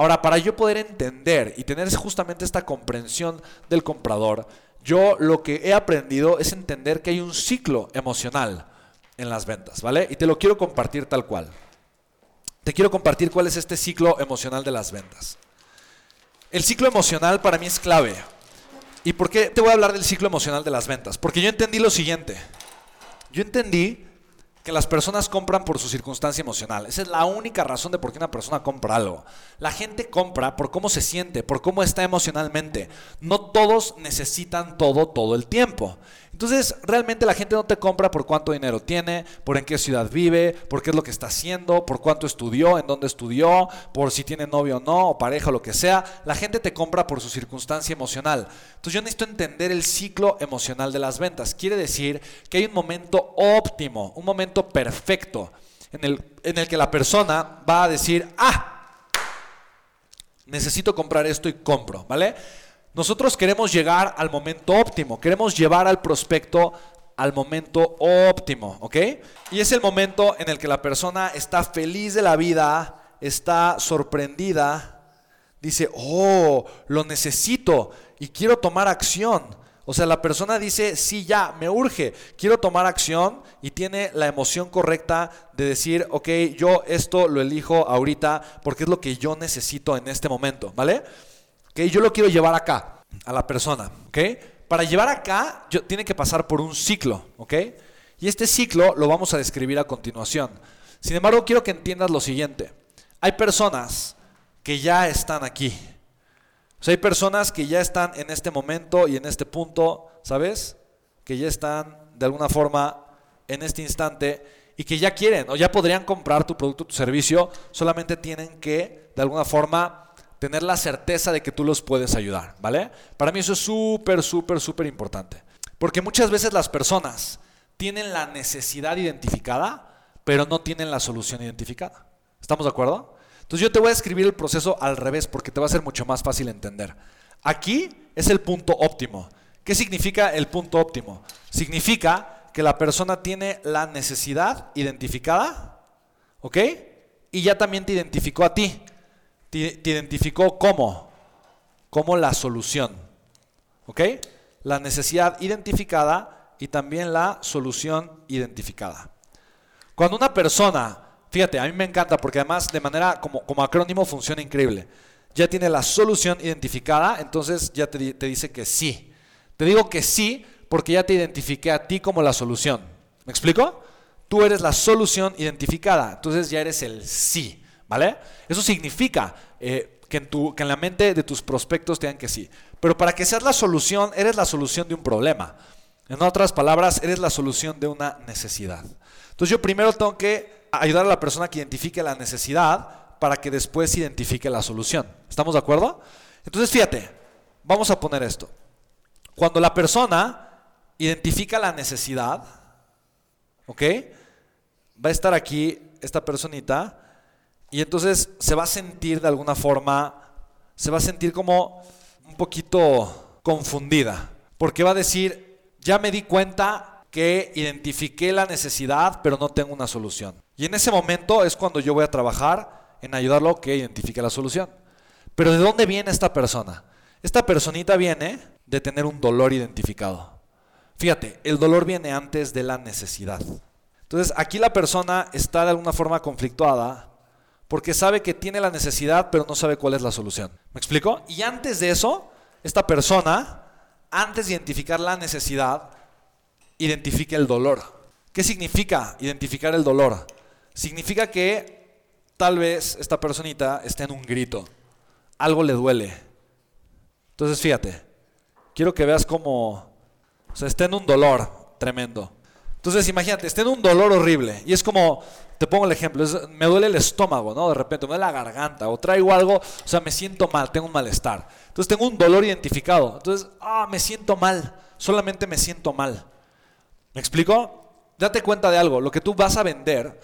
Ahora, para yo poder entender y tener justamente esta comprensión del comprador, yo lo que he aprendido es entender que hay un ciclo emocional en las ventas, ¿vale? Y te lo quiero compartir tal cual. Te quiero compartir cuál es este ciclo emocional de las ventas. El ciclo emocional para mí es clave. ¿Y por qué te voy a hablar del ciclo emocional de las ventas? Porque yo entendí lo siguiente. Yo entendí que las personas compran por su circunstancia emocional. Esa es la única razón de por qué una persona compra algo. La gente compra por cómo se siente, por cómo está emocionalmente. No todos necesitan todo todo el tiempo. Entonces, realmente la gente no te compra por cuánto dinero tiene, por en qué ciudad vive, por qué es lo que está haciendo, por cuánto estudió, en dónde estudió, por si tiene novio o no, o pareja o lo que sea. La gente te compra por su circunstancia emocional. Entonces, yo necesito entender el ciclo emocional de las ventas. Quiere decir que hay un momento óptimo, un momento perfecto en el, en el que la persona va a decir, ah, necesito comprar esto y compro, ¿vale? Nosotros queremos llegar al momento óptimo, queremos llevar al prospecto al momento óptimo, ¿ok? Y es el momento en el que la persona está feliz de la vida, está sorprendida, dice, oh, lo necesito y quiero tomar acción. O sea, la persona dice, sí, ya, me urge, quiero tomar acción y tiene la emoción correcta de decir, ok, yo esto lo elijo ahorita porque es lo que yo necesito en este momento, ¿vale? Yo lo quiero llevar acá, a la persona, ¿ok? Para llevar acá, yo, tiene que pasar por un ciclo, ¿ok? Y este ciclo lo vamos a describir a continuación. Sin embargo, quiero que entiendas lo siguiente. Hay personas que ya están aquí. O sea, hay personas que ya están en este momento y en este punto, ¿sabes? Que ya están de alguna forma en este instante y que ya quieren o ya podrían comprar tu producto, tu servicio, solamente tienen que de alguna forma tener la certeza de que tú los puedes ayudar, ¿vale? Para mí eso es súper, súper, súper importante. Porque muchas veces las personas tienen la necesidad identificada, pero no tienen la solución identificada. ¿Estamos de acuerdo? Entonces yo te voy a escribir el proceso al revés porque te va a ser mucho más fácil entender. Aquí es el punto óptimo. ¿Qué significa el punto óptimo? Significa que la persona tiene la necesidad identificada, ¿ok? Y ya también te identificó a ti te, identificó como, como la solución. ¿Ok? La necesidad identificada y también la solución identificada. Cuando una persona, fíjate, a mí me encanta porque además de manera como, como acrónimo funciona increíble. Ya tiene la solución identificada, entonces ya te, te dice que sí. Te digo que sí porque ya te identifiqué a ti como la solución. ¿Me explico? Tú eres la solución identificada, entonces ya eres el sí. ¿Vale? Eso significa eh, que, en tu, que en la mente de tus prospectos te digan que sí. Pero para que seas la solución, eres la solución de un problema. En otras palabras, eres la solución de una necesidad. Entonces yo primero tengo que ayudar a la persona que identifique la necesidad para que después identifique la solución. ¿Estamos de acuerdo? Entonces fíjate, vamos a poner esto. Cuando la persona identifica la necesidad, ¿ok? Va a estar aquí esta personita y entonces se va a sentir de alguna forma, se va a sentir como un poquito confundida, porque va a decir, ya me di cuenta que identifiqué la necesidad, pero no tengo una solución. Y en ese momento es cuando yo voy a trabajar en ayudarlo que identifique la solución. Pero ¿de dónde viene esta persona? Esta personita viene de tener un dolor identificado. Fíjate, el dolor viene antes de la necesidad. Entonces aquí la persona está de alguna forma conflictuada porque sabe que tiene la necesidad, pero no sabe cuál es la solución. ¿Me explico? Y antes de eso, esta persona, antes de identificar la necesidad, identifica el dolor. ¿Qué significa identificar el dolor? Significa que tal vez esta personita esté en un grito, algo le duele. Entonces fíjate, quiero que veas cómo, o sea, está en un dolor tremendo. Entonces imagínate, está en un dolor horrible y es como, te pongo el ejemplo, me duele el estómago, ¿no? De repente me duele la garganta o traigo algo, o sea, me siento mal, tengo un malestar. Entonces tengo un dolor identificado. Entonces, ah, me siento mal, solamente me siento mal. ¿Me explico? Date cuenta de algo, lo que tú vas a vender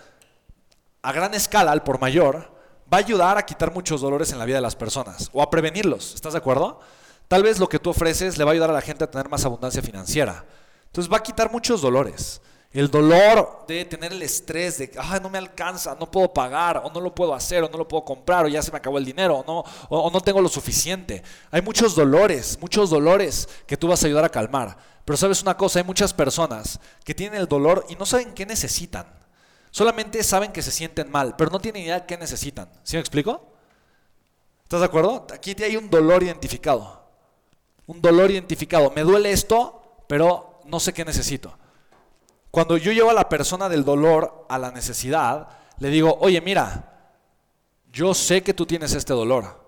a gran escala, al por mayor, va a ayudar a quitar muchos dolores en la vida de las personas o a prevenirlos. ¿Estás de acuerdo? Tal vez lo que tú ofreces le va a ayudar a la gente a tener más abundancia financiera. Entonces va a quitar muchos dolores. El dolor de tener el estrés de, ay, no me alcanza, no puedo pagar, o no lo puedo hacer, o no lo puedo comprar, o ya se me acabó el dinero, o no, o no tengo lo suficiente. Hay muchos dolores, muchos dolores que tú vas a ayudar a calmar. Pero sabes una cosa, hay muchas personas que tienen el dolor y no saben qué necesitan. Solamente saben que se sienten mal, pero no tienen idea de qué necesitan. ¿Sí me explico? ¿Estás de acuerdo? Aquí hay un dolor identificado. Un dolor identificado. Me duele esto, pero no sé qué necesito. Cuando yo llevo a la persona del dolor a la necesidad, le digo, oye, mira, yo sé que tú tienes este dolor.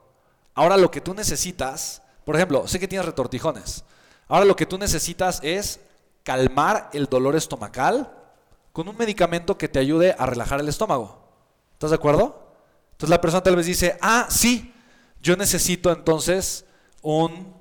Ahora lo que tú necesitas, por ejemplo, sé que tienes retortijones. Ahora lo que tú necesitas es calmar el dolor estomacal con un medicamento que te ayude a relajar el estómago. ¿Estás de acuerdo? Entonces la persona tal vez dice, ah, sí, yo necesito entonces un,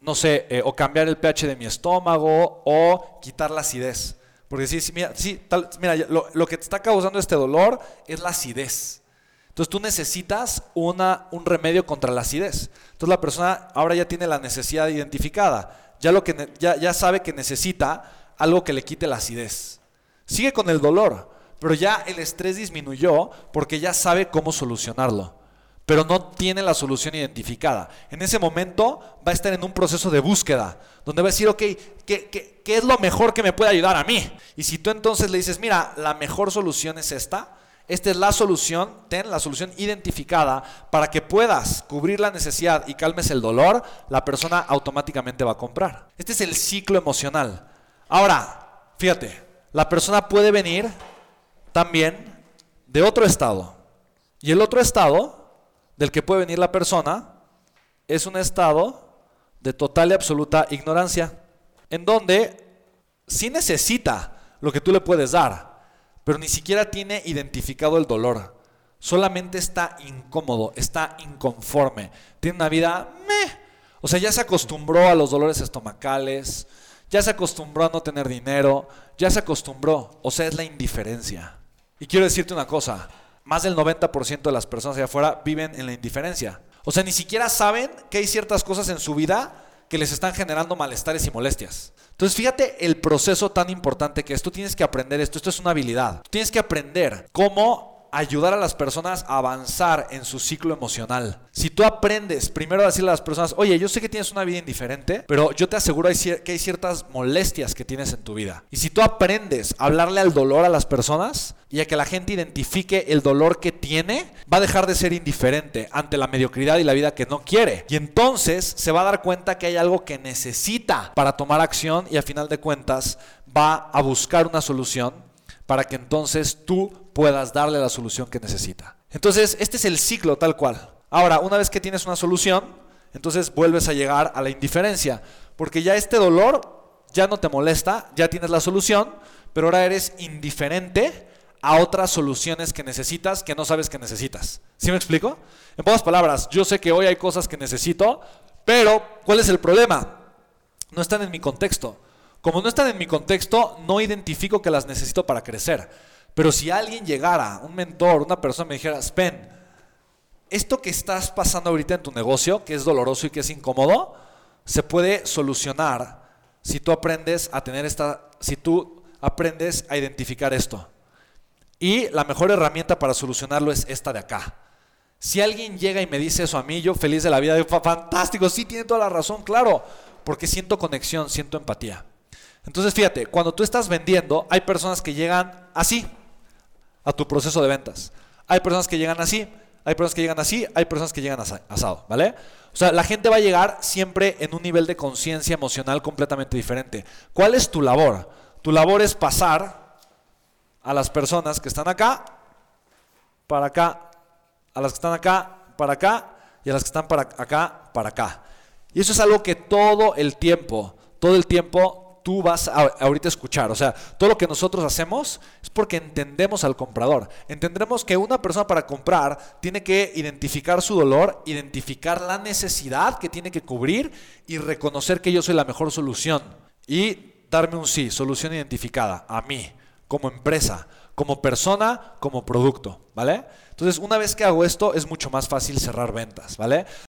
no sé, eh, o cambiar el pH de mi estómago o quitar la acidez. Porque sí, sí mira, sí, mira lo, lo, que te está causando este dolor es la acidez. Entonces tú necesitas una, un remedio contra la acidez. Entonces la persona ahora ya tiene la necesidad identificada. Ya, lo que, ya, ya sabe que necesita algo que le quite la acidez. Sigue con el dolor, pero ya el estrés disminuyó porque ya sabe cómo solucionarlo pero no tiene la solución identificada. En ese momento va a estar en un proceso de búsqueda, donde va a decir, ok, ¿qué, es lo mejor que me puede ayudar a mí? Y si tú entonces le dices, mira, la mejor solución es esta, esta es la solución, ten la solución identificada para que puedas cubrir la necesidad y calmes el dolor, la persona automáticamente va a comprar. Este es el ciclo emocional. Ahora, fíjate, la persona puede venir también de otro estado. Y el otro estado del que puede venir la persona es un estado de total y absoluta ignorancia, en donde sí necesita lo que tú le puedes dar, pero ni siquiera tiene identificado el dolor. Solamente está incómodo, está inconforme, tiene una vida meh. O sea, ya se acostumbró a los dolores estomacales, ya se acostumbró a no tener dinero, ya se acostumbró. O sea, es la indiferencia. Y quiero decirte una cosa, más del 90% de las personas allá afuera viven en la indiferencia. O sea, ni siquiera saben que hay ciertas cosas en su vida que les están generando malestares y molestias. Entonces, fíjate el proceso tan importante que es. Tú tienes que aprender esto. Esto es una habilidad. tienes que aprender cómo ayudar a las personas a avanzar en su ciclo emocional. Si tú aprendes primero a decirle a las personas, oye, yo sé que tienes una vida indiferente, pero yo te aseguro que hay ciertas molestias que tienes en tu vida. Y si tú aprendes a hablarle al dolor a las personas y a que la gente identifique el dolor que tiene, va a dejar de ser indiferente ante la mediocridad y la vida que no quiere. Y entonces se va a dar cuenta que hay algo que necesita para tomar acción y a final de cuentas va a buscar una solución para que entonces tú puedas darle la solución que necesita. Entonces, este es el ciclo tal cual. Ahora, una vez que tienes una solución, entonces vuelves a llegar a la indiferencia, porque ya este dolor ya no te molesta, ya tienes la solución, pero ahora eres indiferente a otras soluciones que necesitas que no sabes que necesitas. ¿Sí me explico? En pocas palabras, yo sé que hoy hay cosas que necesito, pero ¿cuál es el problema? No están en mi contexto. Como no están en mi contexto, no identifico que las necesito para crecer. Pero si alguien llegara, un mentor, una persona me dijera, Spen, esto que estás pasando ahorita en tu negocio, que es doloroso y que es incómodo, se puede solucionar si tú aprendes a tener esta, si tú aprendes a identificar esto. Y la mejor herramienta para solucionarlo es esta de acá. Si alguien llega y me dice eso a mí, yo feliz de la vida, fantástico, sí tiene toda la razón, claro, porque siento conexión, siento empatía. Entonces fíjate, cuando tú estás vendiendo, hay personas que llegan así, a tu proceso de ventas. Hay personas que llegan así, hay personas que llegan así, hay personas que llegan asado, ¿vale? O sea, la gente va a llegar siempre en un nivel de conciencia emocional completamente diferente. ¿Cuál es tu labor? Tu labor es pasar a las personas que están acá, para acá, a las que están acá, para acá, y a las que están para acá, para acá. Y eso es algo que todo el tiempo, todo el tiempo tú vas a, ahorita a escuchar. O sea, todo lo que nosotros hacemos es porque entendemos al comprador. Entendremos que una persona para comprar tiene que identificar su dolor, identificar la necesidad que tiene que cubrir y reconocer que yo soy la mejor solución. Y darme un sí, solución identificada a mí, como empresa, como persona, como producto, ¿vale? Entonces, una vez que hago esto, es mucho más fácil cerrar ventas, ¿vale?